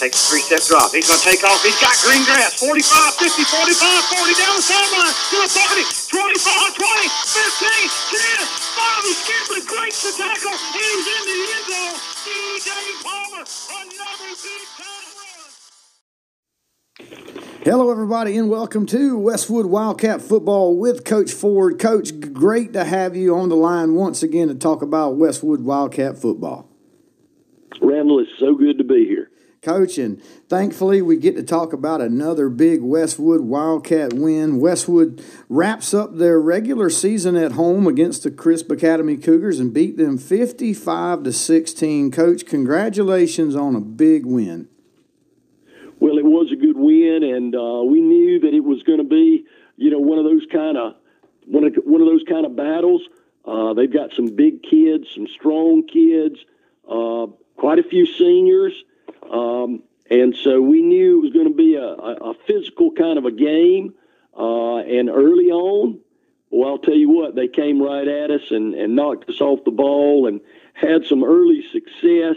Takes a three-step drop. He's going to take off. He's got green grass. 45, 50, 45, 40 down the sideline. To the 30, 25, 20, 15, 10, 5. He skips and breaks the tackle. He's in the end zone. DJ Palmer, another big time run. Hello, everybody, and welcome to Westwood Wildcat Football with Coach Ford. Coach, great to have you on the line once again to talk about Westwood Wildcat Football. Randall, it's so good to be here. Coach, and thankfully we get to talk about another big Westwood Wildcat win. Westwood wraps up their regular season at home against the Crisp Academy Cougars and beat them 55 to 16. Coach, congratulations on a big win. Well, it was a good win, and uh, we knew that it was going to be, you know, one of those kind of one of one of those kind of battles. Uh, they've got some big kids, some strong kids, uh, quite a few seniors, um, and so we knew it was going to be a, a, physical kind of a game. Uh, and early on, well, I'll tell you what, they came right at us and, and knocked us off the ball and had some early success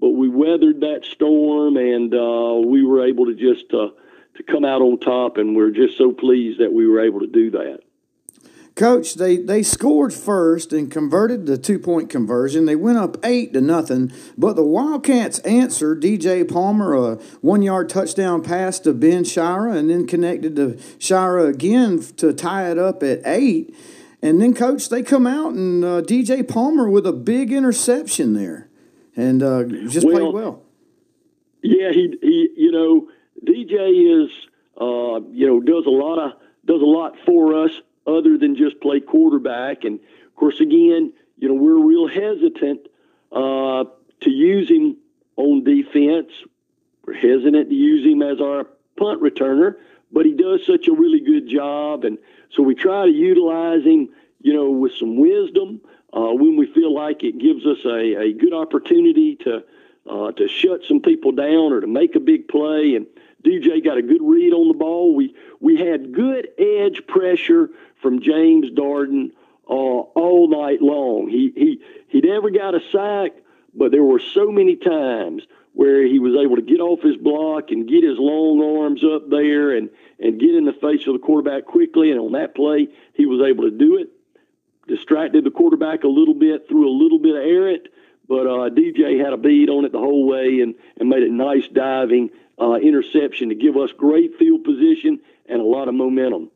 but we weathered that storm and uh, we were able to just uh, to come out on top and we're just so pleased that we were able to do that coach they, they scored first and converted the two-point conversion. They went up eight to nothing but the wildcats answered dj palmer a one-yard touchdown pass to ben shira and then connected to shira again to tie it up at eight. And then coach they come out and uh, dj palmer with a big interception there and uh, just well, played well. Yeah, he he you know DJ is uh, you know does a lot of does a lot for us other than just play quarterback, and of course again you know we're real hesitant uh, to use him on defense. We're hesitant to use him as our punt returner, but he does such a really good job, and so we try to utilize him you know with some wisdom uh, when we feel like it gives us a, a good opportunity to uh, to shut some people down or to make a big play. And DJ got a good read on the ball. We we had good edge pressure from James Darden uh, all night long. He he he never got a sack, but there were so many times where he was able to get off his block and get his long arms up there and and get in the face of the quarterback quickly. And on that play, he was able to do it distracted the quarterback a little bit, threw a little bit of errant, but uh, DJ had a bead on it the whole way and, and made a nice diving uh, interception to give us great field position and a lot of momentum.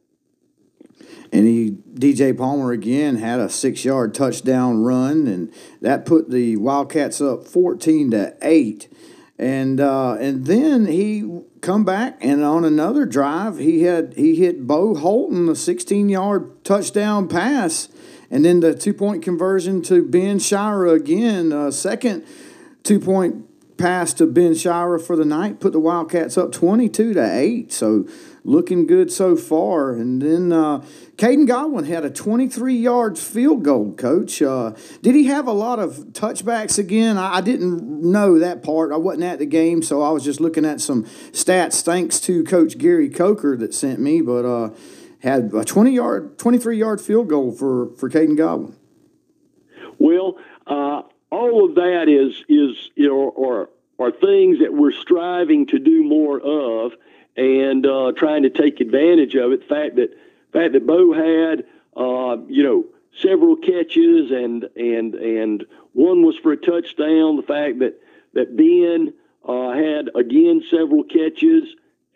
And he, DJ Palmer again had a six yard touchdown run, and that put the Wildcats up 14 to 8. And uh, and then he come back and on another drive he had he hit Bo Holton a 16 yard touchdown pass and then the two point conversion to Ben Shira again, uh, second two point pass to Ben Shira for the night, put the Wildcats up 22 to 8. So looking good so far. And then uh, Caden Godwin had a 23 yard field goal, coach. Uh, did he have a lot of touchbacks again? I, I, didn't know that part. I wasn't at the game, so I was just looking at some stats thanks to Coach Gary Coker that sent me. But uh, had a 20 yard, 23 yard field goal for, for Caden Godwin. Well, uh, all of that is, is you know, are, are things that we're striving to do more of and uh, trying to take advantage of it. The fact that, fact that Bo had, uh, you know, several catches and, and, and one was for a touchdown. The fact that, that Ben uh, had, again, several catches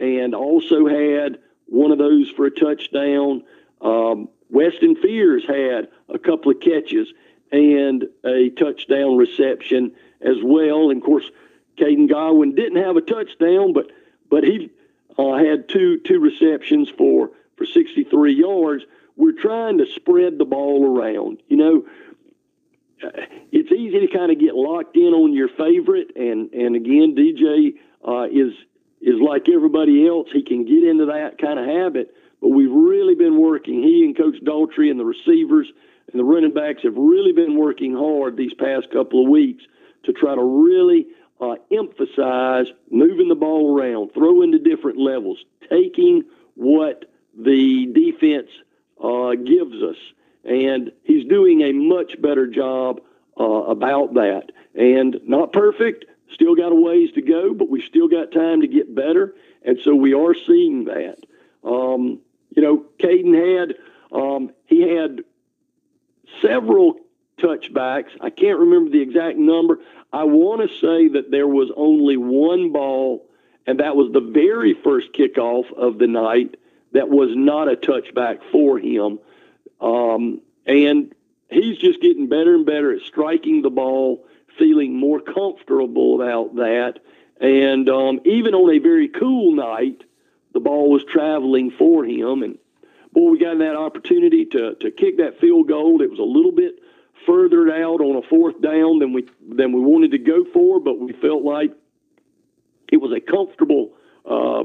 and also had one of those for a touchdown. Um, Weston Fears had a couple of catches and a touchdown reception as well. And of course, Caden Godwin didn't have a touchdown, but but he uh, had two two receptions for for 63 yards. We're trying to spread the ball around. You know, it's easy to kind of get locked in on your favorite, and and again, DJ uh, is is like everybody else. He can get into that kind of habit, but we've really been working. He and Coach Daltrey and the receivers and the running backs have really been working hard these past couple of weeks to try to really uh, emphasize moving the ball around, throwing to different levels, taking what the defense uh, gives us. And he's doing a much better job uh, about that. And not perfect, Still got a ways to go, but we still got time to get better, and so we are seeing that. Um, you know, Caden had um, he had several touchbacks. I can't remember the exact number. I want to say that there was only one ball, and that was the very first kickoff of the night that was not a touchback for him. Um, and he's just getting better and better at striking the ball, feeling more comfortable about that. And um, even on a very cool night, the ball was traveling for him. And boy, we got that opportunity to to kick that field goal. It was a little bit further out on a fourth down than we than we wanted to go for, but we felt like it was a comfortable uh,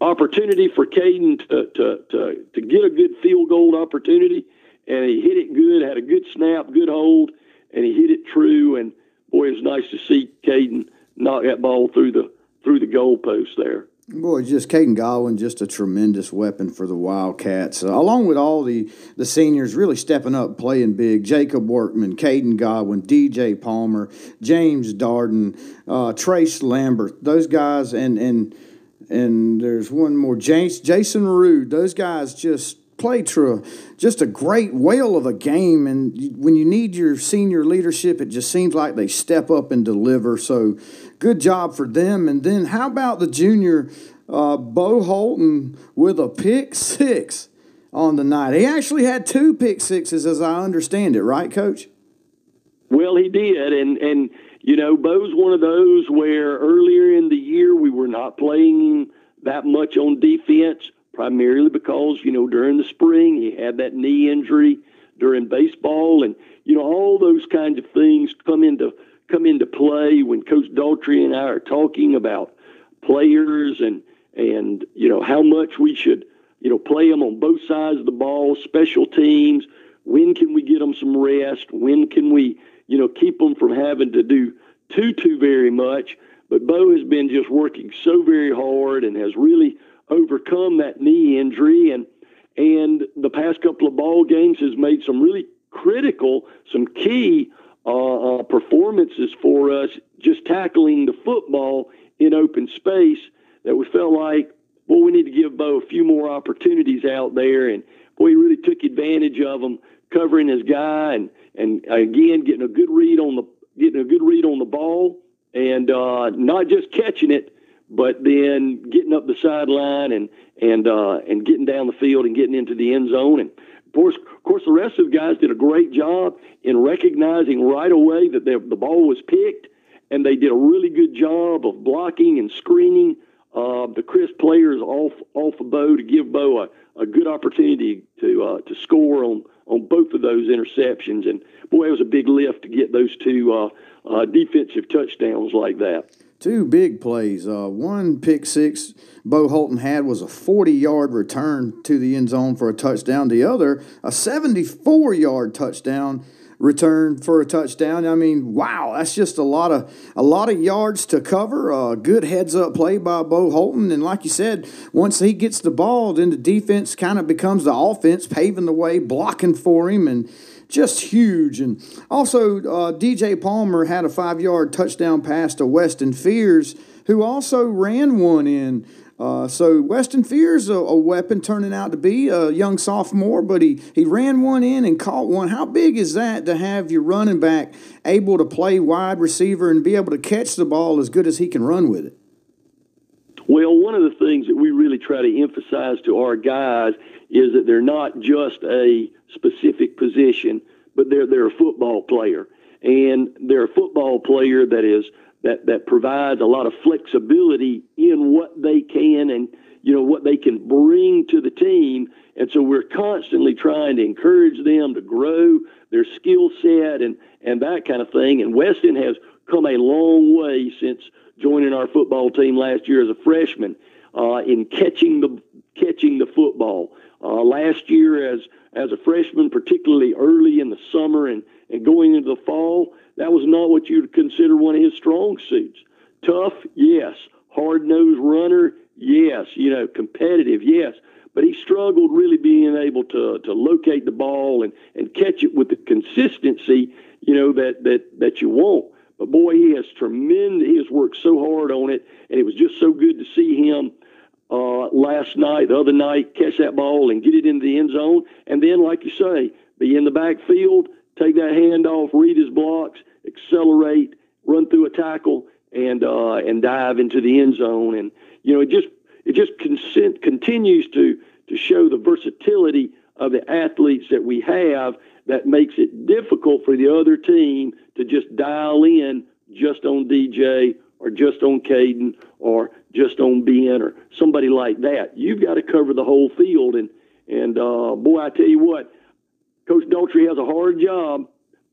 opportunity for Caden to, to, to, to get a good field goal opportunity, and he hit it good, had a good snap, good hold, and he hit it true. And boy, it was nice to see Caden knock that ball through the through the goalpost there. Boy, just Caden Godwin, just a tremendous weapon for the Wildcats, uh, along with all the, the seniors really stepping up, playing big. Jacob Workman, Caden Godwin, DJ Palmer, James Darden, uh, Trace Lambert, those guys, and and and there's one more, James, Jason Rude. Those guys just play true, just a great whale of a game. And when you need your senior leadership, it just seems like they step up and deliver. So good job for them. And then how about the junior uh, Bo Holton with a pick six on the night? He actually had two pick sixes, as I understand it, right, Coach? Well, he did, and and you know, Bo's one of those where earlier in the year we were not playing that much on defense, primarily because, you know, during the spring he had that knee injury during baseball and, you know, all those kinds of things come into come into play when Coach Daltrey and I are talking about players and and you know how much we should you know play them on both sides of the ball, special teams. When can we get them some rest? When can we you know, keep them from having to do too, too very much. But Bo has been just working so very hard and has really overcome that knee injury. And, and the past couple of ball games has made some really critical, some key uh, uh, performances for us just tackling the football in open space that we felt like, well, we need to give Bo a few more opportunities out there. And boy, he really took advantage of them, covering his guy and and again getting a good read on the getting a good read on the ball and uh, not just catching it, but then getting up the sideline and and uh, and getting down the field and getting into the end zone. And course, of course, the rest of the guys did a great job in recognizing right away that the ball was picked, and they did a really good job of blocking and screening uh, the Crisp players off off of Bo to give Bo a, a good opportunity to uh, to score on on both of those interceptions. And boy, it was a big lift to get those two uh, uh, defensive touchdowns like that. Two big plays. Uh, one pick six Bo Holton had was a 40 yard return to the end zone for a touchdown. The other, a 74 yard touchdown return for a touchdown. I mean, wow, that's just a lot of a lot of yards to cover. A good heads up play by Bo Holton, and like you said, once he gets the ball, then the defense kind of becomes the offense, paving the way, blocking for him, and just huge. And also, uh, DJ Palmer had a five yard touchdown pass to Weston Fears, who also ran one in. Uh, so Weston Fears a, a, weapon turning out to be a young sophomore, but he, he ran one in and caught one. How big is that to have your running back able to play wide receiver and be able to catch the ball as good as he can run with it? Well, one of the things that we really try to emphasize to our guys is that they're not just a specific position, but they're they're a football player, and they're a football player that is that that provides a lot of flexibility in what they can and you know what they can bring to the team. And so we're constantly trying to encourage them to grow their skill set and and that kind of thing. And Weston has come a long way since joining our football team last year as a freshman uh, in catching the catching the football. Uh, last year, as as a freshman, particularly early in the summer and and going into the fall, that was not what you'd consider one of his strong suits. Tough, yes. Hard nosed runner, yes. You know, competitive, yes. But he struggled really being able to to locate the ball and and catch it with the consistency, you know, that that that you want. But boy, he has tremendous. He has worked so hard on it, and it was just so good to see him uh, last night, the other night, catch that ball and get it into the end zone, and then, like you say, be in the backfield, take that hand off, read his blocks, accelerate, run through a tackle, and uh, and dive into the end zone. And you know, it just it just consent, continues to to show the versatility of the athletes that we have that makes it difficult for the other team to just dial in just on DJ or just on Caden or just on Ben or somebody like that. You've got to cover the whole field. And, and uh, boy, I tell you what, Coach Daltrey has a hard job,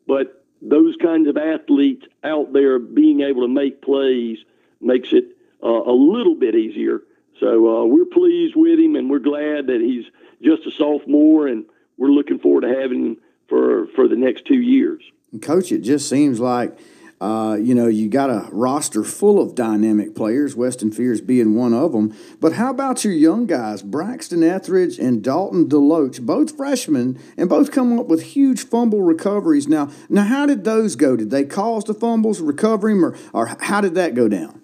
but those kinds of athletes out there being able to make plays makes it uh, a little bit easier. So uh, we're pleased with him, and we're glad that he's just a sophomore, and we're looking forward to having him for for the next two years. Coach, it just seems like uh, you know, you got a roster full of dynamic players, Weston Fears being one of them. But how about your young guys, Braxton Etheridge and Dalton Deloach, both freshmen, and both come up with huge fumble recoveries. Now, now, how did those go? Did they cause the fumbles, recover him, or, or how did that go down?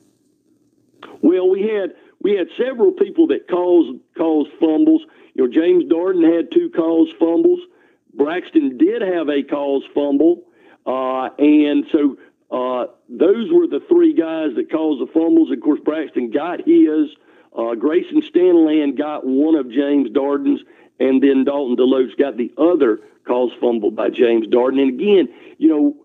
Well, we had we had several people that caused caused fumbles. You know, James Darden had two caused fumbles. Braxton did have a caused fumble, uh, and so uh, those were the three guys that caused the fumbles. Of course, Braxton got his. Uh, Grayson Stanland got one of James Darden's, and then Dalton Deloach got the other caused fumble by James Darden. And again, you know,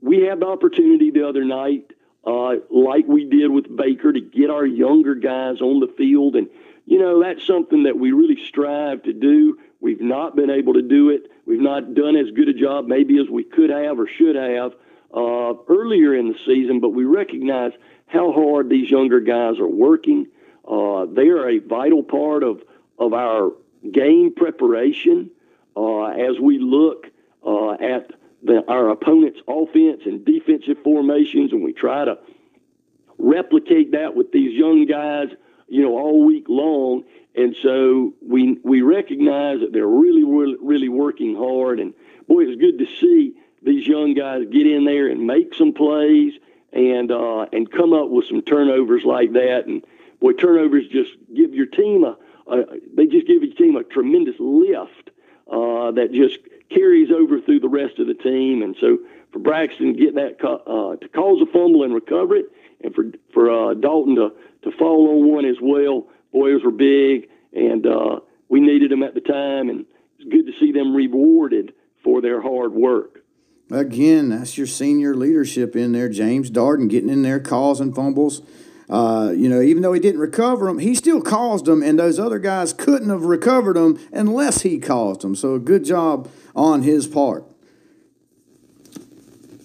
we had the opportunity the other night, uh, like we did with Baker, to get our younger guys on the field. And, you know, that's something that we really strive to do. We've not been able to do it. We've not done as good a job maybe as we could have or should have uh, earlier in the season, but we recognize how hard these younger guys are working. Uh, they are a vital part of, of our game preparation uh, as we look uh, at the, our opponent's offense and defensive formations, and we try to replicate that with these young guys, you know, all week long. And so we we recognize that they're really, really, really working hard. And boy, it's good to see these young guys get in there and make some plays and uh, and come up with some turnovers like that. And boy, turnovers just give your team a, a they just give your team a tremendous lift uh, that just carries over through the rest of the team. And so for Braxton to get that uh, to cause a fumble and recover it, and for for uh, Dalton to to fall on one as well, boys were big, and uh, we needed them at the time, and it's good to see them rewarded for their hard work. Again, that's your senior leadership in there. James Darden getting in there, causing fumbles. Uh, you know, even though he didn't recover them, he still caused them, and those other guys couldn't have recovered them unless he caused them. So, a good job on his part.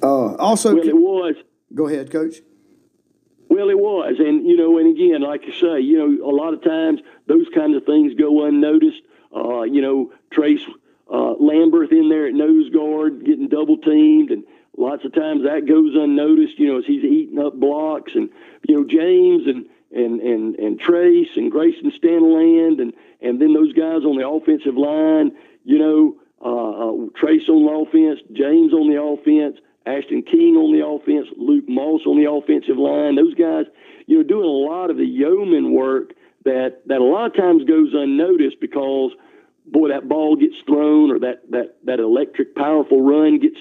Uh, also, well, it was. Go ahead, Coach. Well, it was, and you know, and again, like you say, you know, a lot of times those kinds of things go unnoticed. Uh, you know, Trace uh, Lamberth in there at nose guard getting double teamed, and lots of times that goes unnoticed. You know, as he's eating up blocks, and you know James and and and and Trace and Grayson Stanland, and and then those guys on the offensive line. You know, uh, uh, Trace on the offense, James on the offense, Ashton King on the offense, Luke Moss on the offensive line. Those guys, you know, doing a lot of the yeoman work that that a lot of times goes unnoticed because boy, that ball gets thrown or that, that, that electric powerful run gets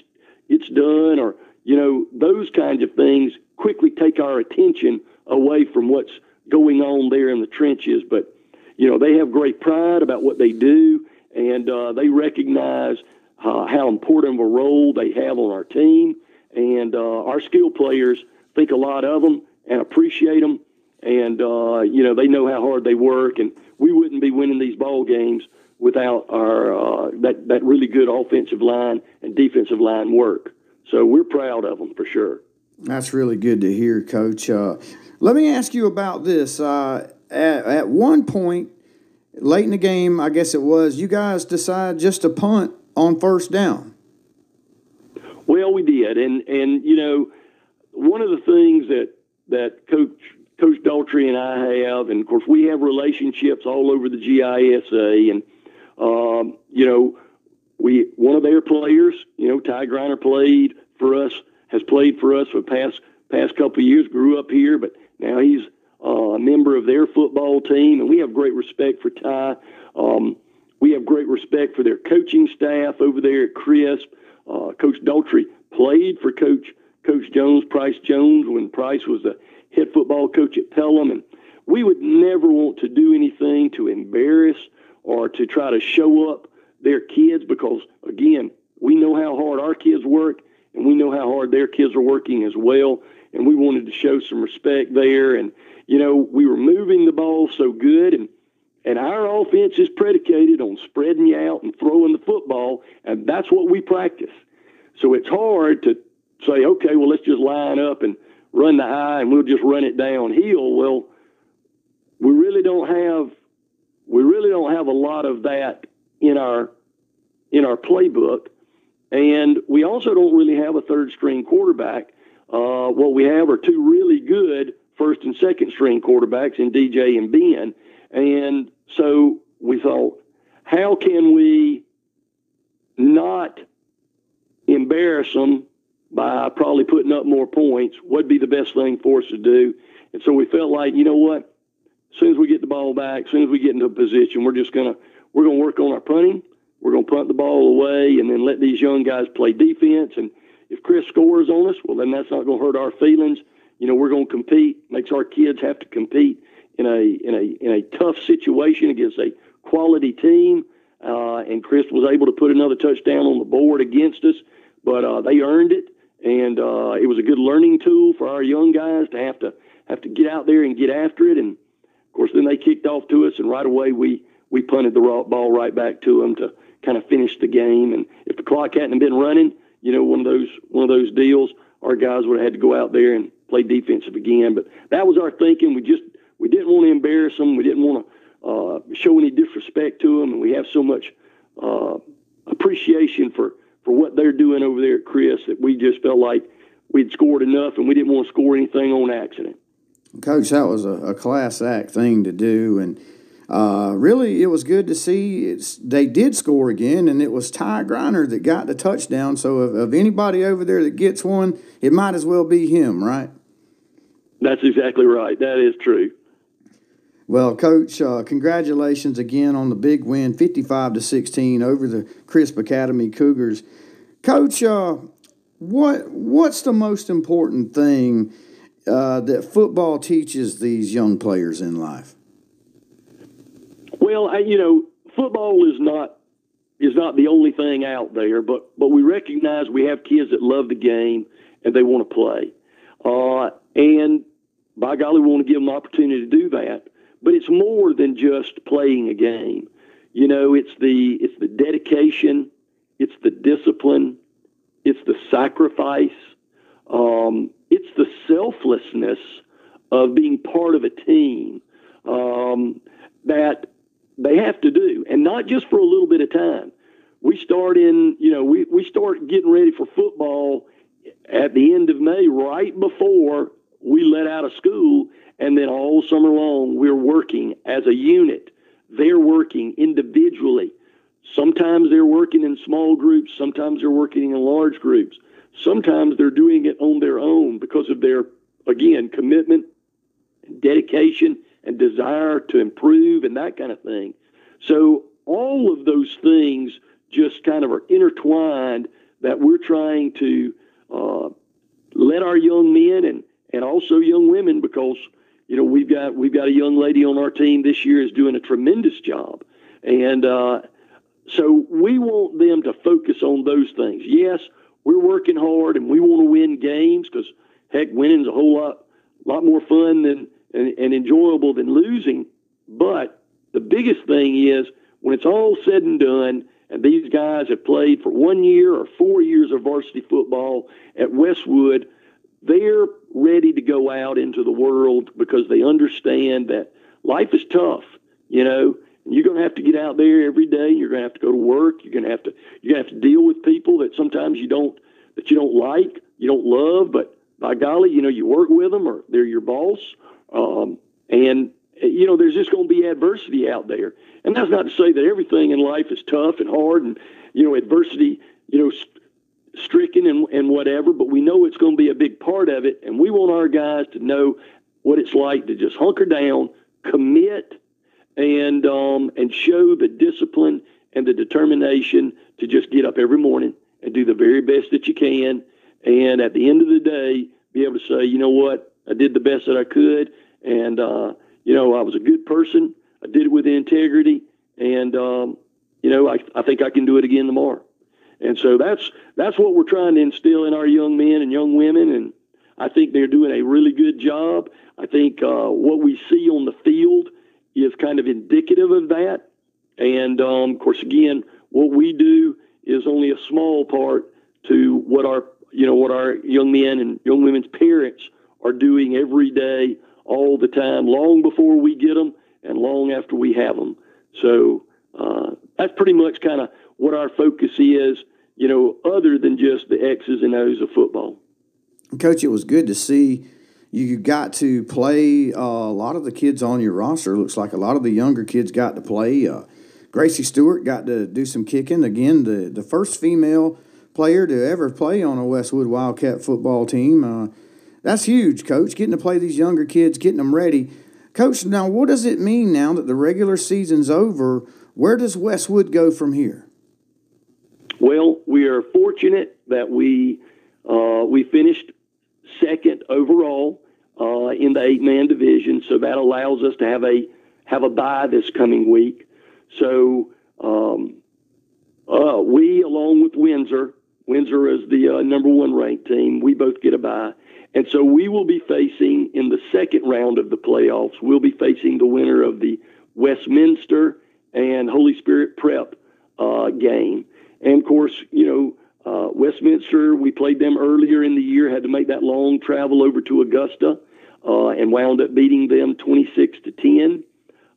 gets done or you know those kinds of things quickly take our attention away from what's going on there in the trenches. But you know they have great pride about what they do and uh, they recognize uh, how important of a role they have on our team. And uh, our skill players think a lot of them and appreciate them and uh, you know they know how hard they work and we wouldn't be winning these ball games without our uh, that that really good offensive line and defensive line work. So we're proud of them for sure. That's really good to hear, Coach. Uh, let me ask you about this. Uh, at, at one point, late in the game, I guess it was, you guys decided just to punt on first down. Well, we did, and and you know, one of the things that that Coach Coach Daltrey and I have, and of course we have relationships all over the GISA, and um, you know, we one of their players, you know, Ty Griner played for us has played for us for the past past couple of years. Grew up here, but now he's uh, a member of their football team, and we have great respect for Ty. Um, we have great respect for their coaching staff over there at Crisp. Uh, Coach Daltrey played for Coach Coach Jones, Price Jones, when Price was the head football coach at Pelham, and we would never want to do anything to embarrass or to try to show up their kids because, again, we know how hard our kids work and we know how hard their kids are working as well. And we wanted to show some respect there. And, you know, we were moving the ball so good and and our offense is predicated on spreading you out and throwing the football, and that's what we practice. So it's hard to say, okay, well, let's just line up and run the high and we'll just run it downhill. Well, we really don't have we really don't have a lot of that in our in our playbook, and we also don't really have a third string quarterback. Uh, what we have are two really good first and second string quarterbacks in DJ and Ben, and so we thought, how can we not embarrass them by probably putting up more points? What'd be the best thing for us to do? And so we felt like, you know what? As soon as we get the ball back, as soon as we get into a position, we're just gonna we're gonna work on our punting. We're gonna punt the ball away, and then let these young guys play defense. And if Crisp scores on us, well, then that's not gonna hurt our feelings. You know, we're gonna compete. Makes our kids have to compete in a in a in a tough situation against a quality team. Uh, and Crisp was able to put another touchdown on the board against us, but uh, they earned it, and uh, it was a good learning tool for our young guys to have to have to get out there and get after it. And course, then they kicked off to us, and right away we we punted the ball right back to them to kind of finish the game. And if the clock hadn't been running, you know, one of those one of those deals, our guys would have had to go out there and play defensive again. But that was our thinking. We just we didn't want to embarrass them. We didn't want to uh, show any disrespect to them, and we have so much uh, appreciation for for what they're doing over there at Crisp that we just felt like we'd scored enough, and we didn't want to score anything on accident. Coach, that was a, a class act thing to do, and uh, really, it was good to see. It's, they did score again, and it was Ty Griner that got the touchdown. So, of, of anybody over there that gets one, it might as well be him, right? That's exactly right. That is true. Well, Coach, uh, congratulations again on the big win, fifty-five to sixteen over the Crisp Academy Cougars. Coach, uh, what what's the most important thing uh, that football teaches these young players in life? Well, I, you know, football is not is not the only thing out there, but but we recognize we have kids that love the game and they want to play, uh, and by golly, we want to give them the opportunity to do that. But it's more than just playing a game. You know, it's the it's the dedication, it's the discipline, it's the sacrifice, um, it's the selflessness of being part of a team um, that they have to do, and not just for a little bit of time. We start in, you know, we, we start getting ready for football at the end of May, right before we let out of school, and then all summer long we're working as a unit. They're working individually. Sometimes they're working in small groups, sometimes they're working in large groups. Sometimes they're doing it on their own because of their, again, commitment, dedication, and desire to improve and that kind of thing. So all of those things just kind of are intertwined that we're trying to uh, let our young men and, and also young women because you know we've got we've got a young lady on our team this year is doing a tremendous job and uh, so we want them to focus on those things yes we're working hard and we want to win games because heck winning's a whole lot lot more fun than and, and enjoyable than losing. But the biggest thing is when it's all said and done, and these guys have played for one year or four years of varsity football at Westwood, they're ready to go out into the world because they understand that life is tough, you know. You're going to have to get out there every day. You're going to have to go to work. You're going to have to you're going to have to deal with people that sometimes you don't that you don't like, you don't love, but by golly, you know you work with them or they're your boss um, and, you know, there's just going to be adversity out there. And that's not to say that everything in life is tough and hard and, you know, adversity, you know, stricken and, and whatever, but we know it's going to be a big part of it. And we want our guys to know what it's like to just hunker down, commit, and um, and show the discipline and the determination to just get up every morning and do the very best that you can. And at the end of the day, be able to say, you know what, I did the best that I could, and uh, you know I was a good person. I did it with integrity, and um, you know I, I think I can do it again tomorrow. And so that's that's what we're trying to instill in our young men and young women, and I think they're doing a really good job. I think uh, what we see on the field is kind of indicative of that. And um, of course, again, what we do is only a small part to what our you know what our young men and young women's parents are doing every day, all the time, long before we get them and long after we have them. So uh, that's pretty much kind of what our focus is, you know, other than just the X's and O's of football. Coach, it was good to see you got to play uh, a lot of the kids on your roster. Looks like a lot of the younger kids got to play. Uh, Gracie Stewart got to do some kicking. Again, the, the first female player to ever play on a Westwood Wildcat football team. Uh, that's huge, Coach, getting to play these younger kids, getting them ready. Coach, now what does it mean now that the regular season's over? Where does Westwood go from here? Well, we are fortunate that we uh, we finished second overall uh, in the eight man division, so that allows us to have a have a bye this coming week. So um, uh, we, along with Windsor, Windsor is the uh, number one ranked team. We both get a bye. And so we will be facing in the second round of the playoffs, we'll be facing the winner of the Westminster and Holy Spirit Prep uh, game. And of course, you know, uh, Westminster, we played them earlier in the year, had to make that long travel over to Augusta, uh, and wound up beating them 26 to 10.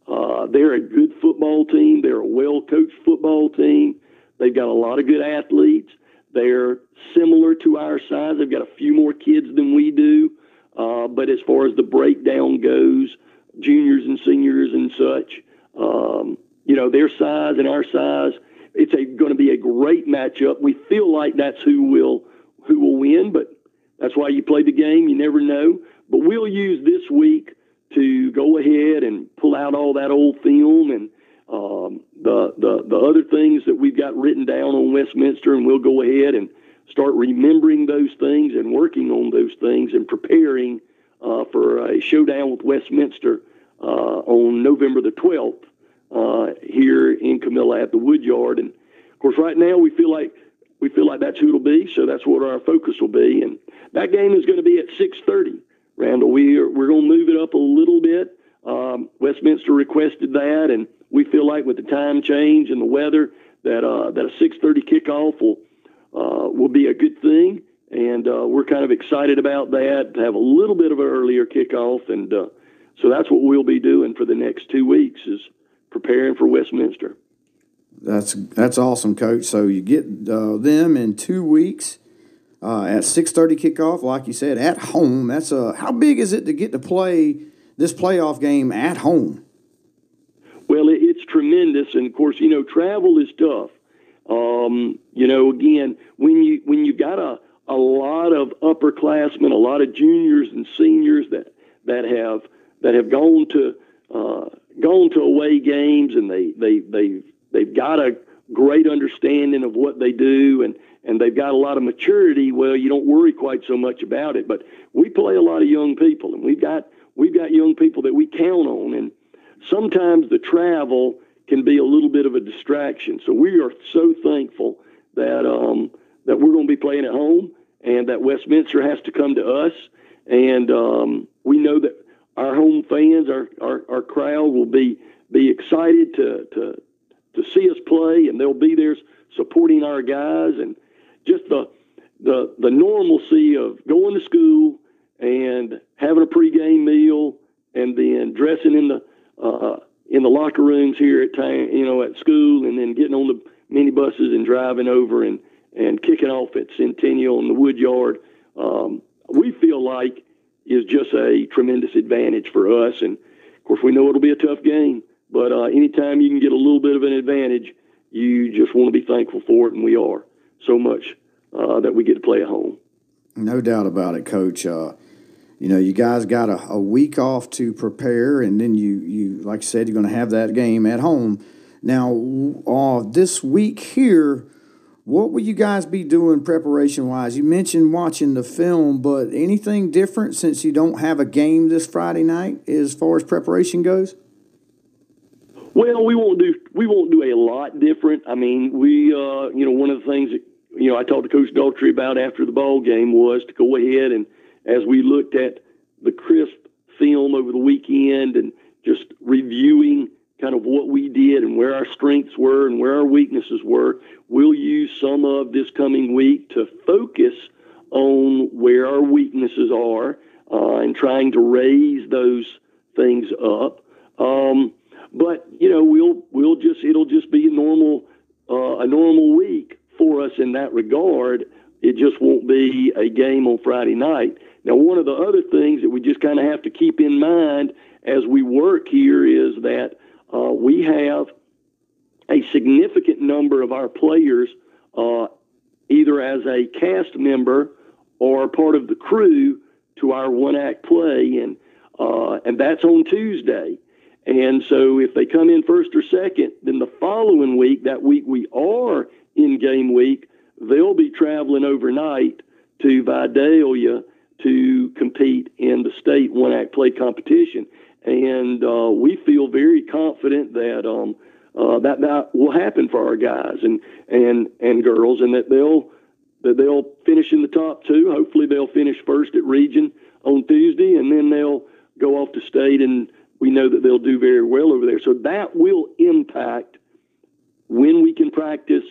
Uh, they're a good football team. They're a well coached football team. They've got a lot of good athletes. They're similar to our size. They've got a few more kids than we do. Uh, but as far as the breakdown goes, juniors and seniors and such, um, you know, their size and our size, it's going to be a great matchup. We feel like that's who will who will win, but that's why you play the game. You never know. But we'll use this week to go ahead and pull out all that old film and um, the, the the other things that we've got written down on Westminster, and we'll go ahead and start remembering those things and working on those things and preparing uh, for a showdown with Westminster uh, on November the 12th uh, here in Camilla at the Woodyard. And of course, right now we feel like we feel like that's who it'll be, so that's what our focus will be. And that game is going to be at 6:30. Randall, we are, we're going to move it up a little bit. Um, Westminster requested that, and we feel like with the time change and the weather that uh, that a 6:30 kickoff will uh, will be a good thing, and uh, we're kind of excited about that to have a little bit of an earlier kickoff, and uh, so that's what we'll be doing for the next two weeks is preparing for Westminster. That's that's awesome, Coach. So you get uh, them in two weeks uh, at six thirty kickoff, like you said, at home. That's a how big is it to get to play this playoff game at home? Well, it's tremendous, and of course, you know, travel is tough. Um, you know, again, when you when you got a a lot of upperclassmen, a lot of juniors and seniors that that have that have gone to uh, gone to away games, and they they they they've got a great understanding of what they do, and and they've got a lot of maturity. Well, you don't worry quite so much about it. But we play a lot of young people, and we've got we've got young people that we count on, and sometimes the travel can be a little bit of a distraction. So we are so thankful that um, that we're going to be playing at home, and that Westminster has to come to us, and um, we know that our home fans, our, our, our crowd will be be excited to, to to see us play, and they'll be there supporting our guys, and just the the the normalcy of going to school and having a pregame meal, and then dressing in the uh, in the locker rooms here at time, you know, at school, and then getting on the minibuses and driving over and and kicking off at Centennial in the Woodyard. Um, we feel like is just a tremendous advantage for us. And of course, we know it'll be a tough game, but uh, anytime you can get a little bit of an advantage, you just want to be thankful for it, and we are so much uh, that we get to play at home. No doubt about it, Coach. Uh, you know, you guys got a, a, week off to prepare, and then you, you like I said, you're going to have that game at home. Now, uh, this week here, what will you guys be doing preparation wise? You mentioned watching the film, but anything different since you don't have a game this Friday night as far as preparation goes? Well, we won't do we won't do a lot different. I mean, we uh, you know one of the things that you know I talked to Coach Daltrey about after the ball game was to go ahead and as we looked at the crisp film over the weekend and just reviewing kind of what we did and where our strengths were and where our weaknesses were, we'll use some of this coming week to focus on where our weaknesses are uh, and trying to raise those things up. Um, but you know, we'll we'll just it'll just be a normal uh, a normal week for us in that regard. It just won't be a game on Friday night. Now, one of the other things that we just kind of have to keep in mind as we work here is that uh, we have a significant number of our players uh, either as a cast member or part of the crew to our one act play, and uh, and that's on Tuesday. And so if they come in first or second, then the following week, that week we are in game week, they'll be traveling overnight to Vidalia to compete in the state one act play competition. And uh, we feel very confident that um, uh, that that will happen for our guys and and and girls, and that they'll that they'll finish in the top two. Hopefully, they'll finish first at region on Tuesday, and then they'll go off to state and we know that they'll do very well over there. So that will impact when we can practice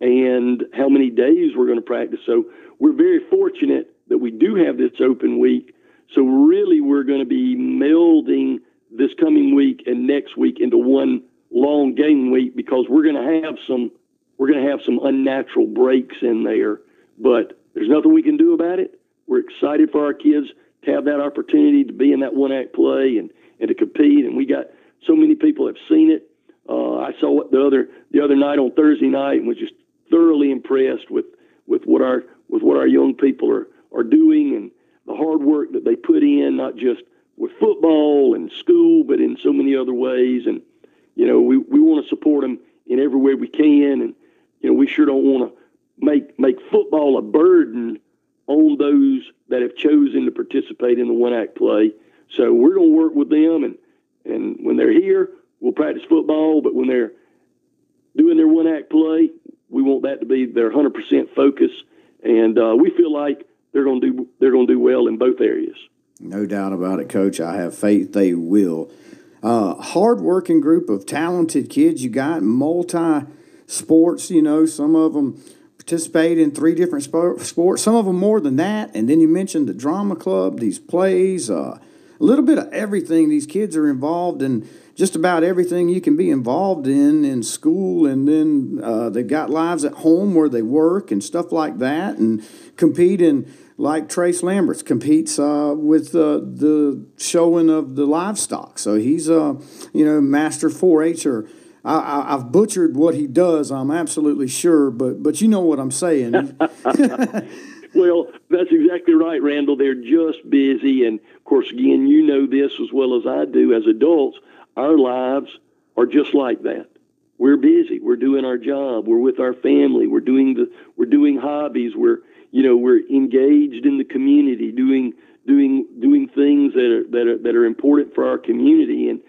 and how many days we're going to practice. So we're very fortunate that we do have this open week. So really, we're going to be melding this coming week and next week into one long game week because we're going to have some we're going to have some unnatural breaks in there. But there's nothing we can do about it. We're excited for our kids to have that opportunity to be in that one act play and and to compete. And we got so many people have seen it. Uh, I saw it the other the other night on Thursday night and was just thoroughly impressed with with what our with what our young people are are doing and the hard work that they put in, not just with football and school, but in so many other ways. And you know, we, we want to support them in every way we can. And you know, we sure don't want to make make football a burden on those that have chosen to participate in the one act play. So we're going to work with them, and and when they're here, we'll practice football. But when they're doing their one act play, we want that to be their 100% focus, and uh, we feel like they're going to do they're going to do well in both areas. No doubt about it, Coach. I have faith they will. Uh, hard-working group of talented kids. You got multi sports. You know, some of them participate in three different sports. Some of them more than that. And then you mentioned the drama club, these plays. Uh, a little bit of everything. These kids are involved in just about everything you can be involved in in school, and then uh, they've got lives at home where they work and stuff like that, and compete in like Trace Lamberts competes uh, with uh, the showing of the livestock. So he's a you know master 4-H'er. I, have butchered what he does. I'm absolutely sure, but but you know what I'm saying. well, that's exactly right, Randall. They're just busy, and of course, again, you know this as well as I do as adults. Our lives are just like that. We're busy. We're doing our job. We're with our family. We're doing the we're doing hobbies. We're you know we're engaged in the community, doing doing doing things that are that are that are important for our community, and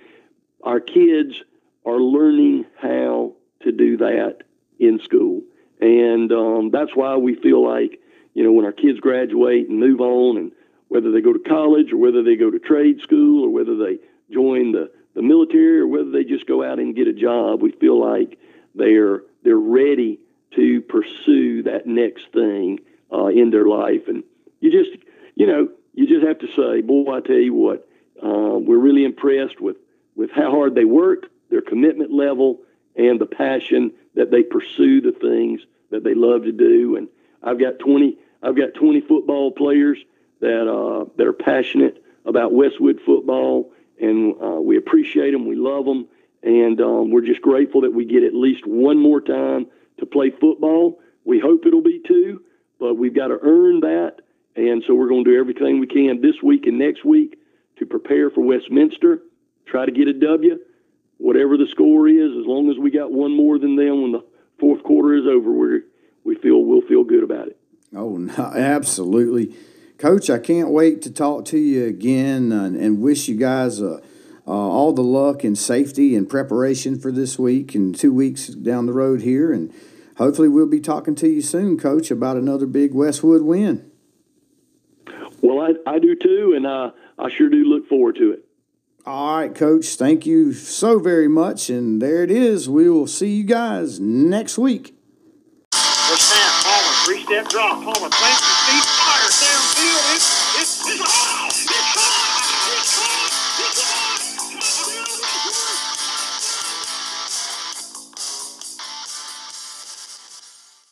our kids are learning how to do that in school, and um, that's why we feel like you know when our kids graduate and move on and whether they go to college or whether they go to trade school or whether they join the, the military or whether they just go out and get a job, we feel like they're they're ready to pursue that next thing uh, in their life. And you just you know you just have to say, boy, I tell you what, uh, we're really impressed with with how hard they work, their commitment level, and the passion that they pursue the things that they love to do. And I've got twenty I've got twenty football players that uh, that are passionate about Westwood football, and uh, we appreciate them. We love them, and um, we're just grateful that we get at least one more time to play football. We hope it'll be two, but we've got to earn that. And so we're going to do everything we can this week and next week to prepare for Westminster, try to get a W, whatever the score is. As long as we got one more than them when the fourth quarter is over, we we feel we'll feel good about it. Oh, no, absolutely, Coach. I can't wait to talk to you again and, and wish you guys uh, uh, all the luck and safety and preparation for this week and two weeks down the road here. And hopefully, we'll be talking to you soon, Coach, about another big Westwood win. Well, I, I do too, and uh, I sure do look forward to it. All right, Coach. Thank you so very much. And there it is. We will see you guys next week. The snap, Palmer, three-step drop. Palmer plants his feet,